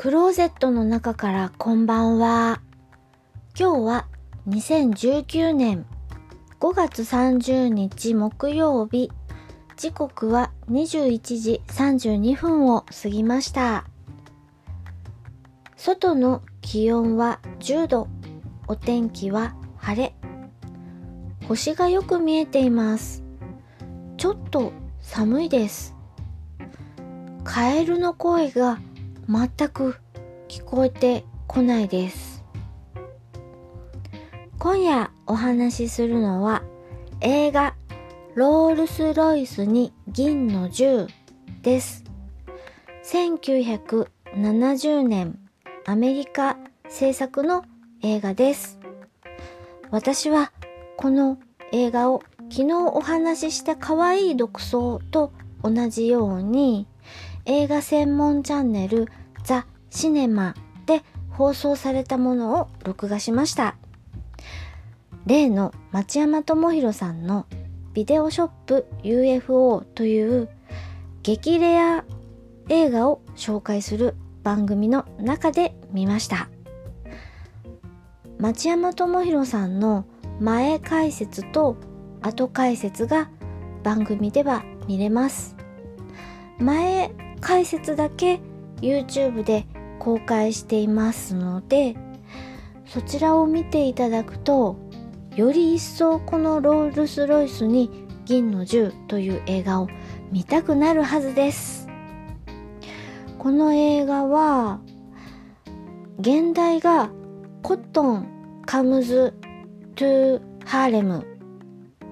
クローゼットの中からこんばんは。今日は2019年5月30日木曜日。時刻は21時32分を過ぎました。外の気温は10度。お天気は晴れ。星がよく見えています。ちょっと寒いです。カエルの声が全く聞こえてこないです。今夜お話しするのは映画ロールスロイスに銀の銃です。1970年アメリカ制作の映画です。私はこの映画を昨日お話しした可愛い独奏と同じように映画専門チャンネルザ・シネマで放送されたものを録画しました。例の町山智博さんのビデオショップ UFO という激レア映画を紹介する番組の中で見ました。町山智博さんの前解説と後解説が番組では見れます。前解説だけ YouTube で公開していますのでそちらを見ていただくとより一層このロールスロイスに銀の銃という映画を見たくなるはずです。この映画は現代がコットンカムズトゥハーレム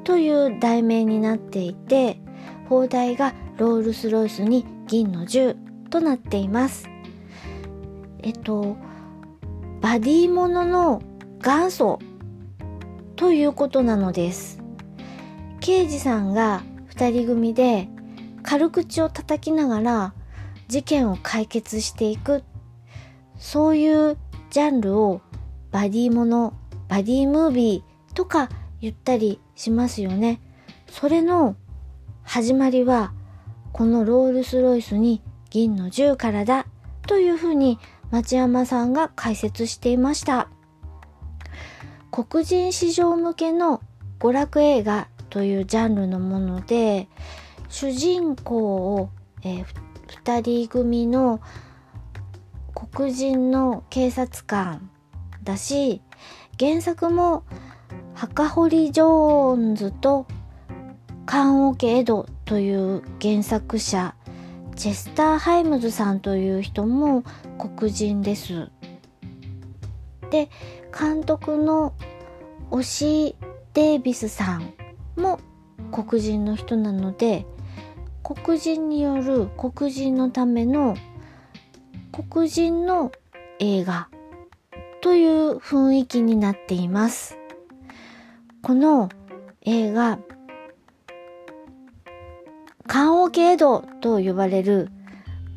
という題名になっていて放題がロールスロイスに銀の銃となっています。えっとバディものの元祖ということなのです。刑事さんが二人組で軽口を叩きながら事件を解決していくそういうジャンルをバディものバディムービーとか言ったりしますよね。それの始まりはこのロールスロイスに銀の銃からだというふうに町山さんが解説していました。黒人市場向けの娯楽映画というジャンルのもので主人公を、えー、2人組の黒人の警察官だし原作も墓堀ジョーンズと棺桶エドという原作者チェスター・ハイムズさんという人も黒人です。で監督のオシ・デイビスさんも黒人の人なので黒人による黒人のための黒人の映画という雰囲気になっています。この映画棺桶エドと呼ばれる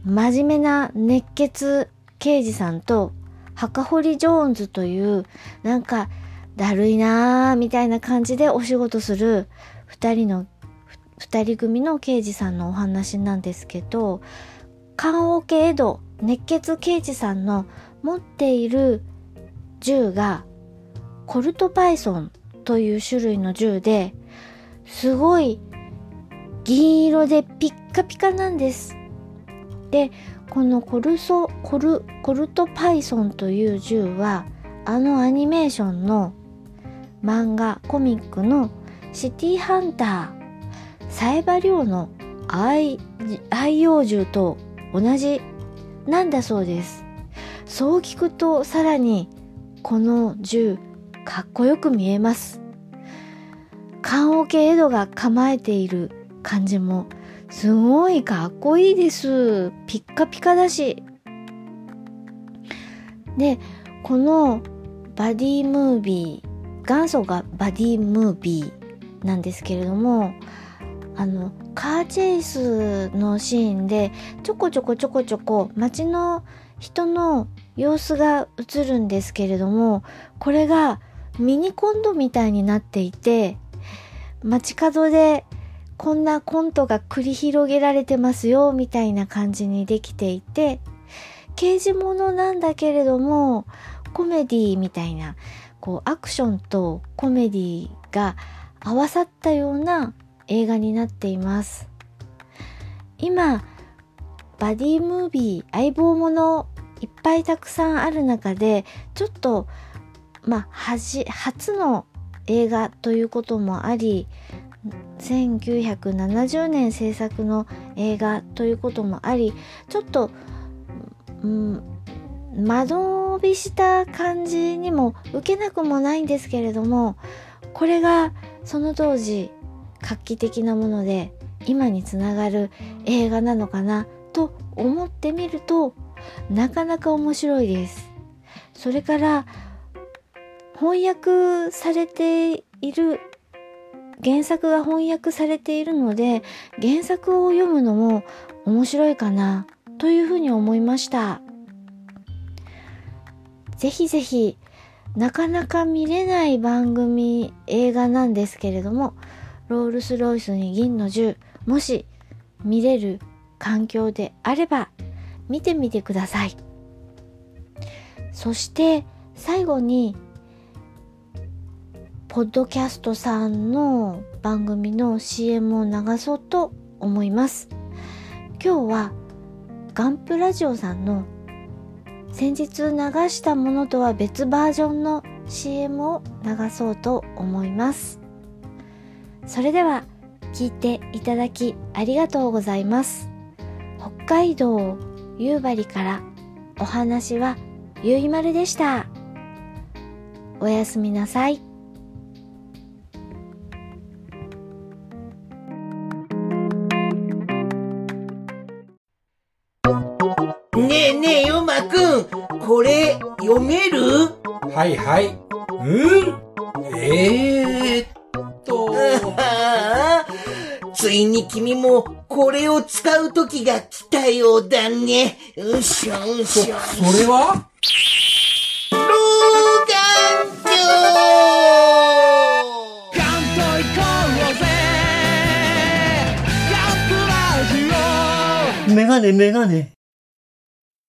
真面目な熱血刑事さんと墓堀ジョーンズというなんかだるいなーみたいな感じでお仕事する二人の二人組の刑事さんのお話なんですけど棺桶エド熱血刑事さんの持っている銃がコルトパイソンという種類の銃ですごい銀色でピッカピカなんです。で、このコルソ、コル、コルトパイソンという銃は、あのアニメーションの漫画、コミックのシティハンター、サエバリョウの愛、愛用銃と同じなんだそうです。そう聞くとさらにこの銃かっこよく見えます。棺桶エドが構えている感じもすごいかっこいいです。ピッカピカだし。で、このバディムービー、元祖がバディムービーなんですけれども、あの、カーチェイスのシーンでちょこちょこちょこちょこ街の人の様子が映るんですけれども、これがミニコントみたいになっていて、街角でこんなコントが繰り広げられてますよみたいな感じにできていて刑事ものなんだけれども、コメディみたいな、こう、アクションとコメディが合わさったような映画になっています。今、バディムービー、相棒ものいっぱいたくさんある中で、ちょっと、まあ、はじ、初の映画ということもあり、1970年制作の映画ということもあり、ちょっと、うん、間延びした感じにも受けなくもないんですけれども、これがその当時画期的なもので今につながる映画なのかなと思ってみるとなかなか面白いです。それから翻訳されている原作が翻訳されているので原作を読むのも面白いかなというふうに思いました。ぜひぜひなかなか見れない番組映画なんですけれどもロールスロイスに銀の銃もし見れる環境であれば見てみてくださいそして最後にポッドキャストさんの番組の CM を流そうと思います。今日はガンプラジオさんの先日流したものとは別バージョンの CM を流そうと思います。それでは聞いていただきありがとうございます。北海道夕張からお話はゆいまるでした。おやすみなさい。これ、読める？はいはい。うんえー、っと。ついに君も、これを使う時が来たようだね。うしょうしょ。そ、それは？メガネメガネ。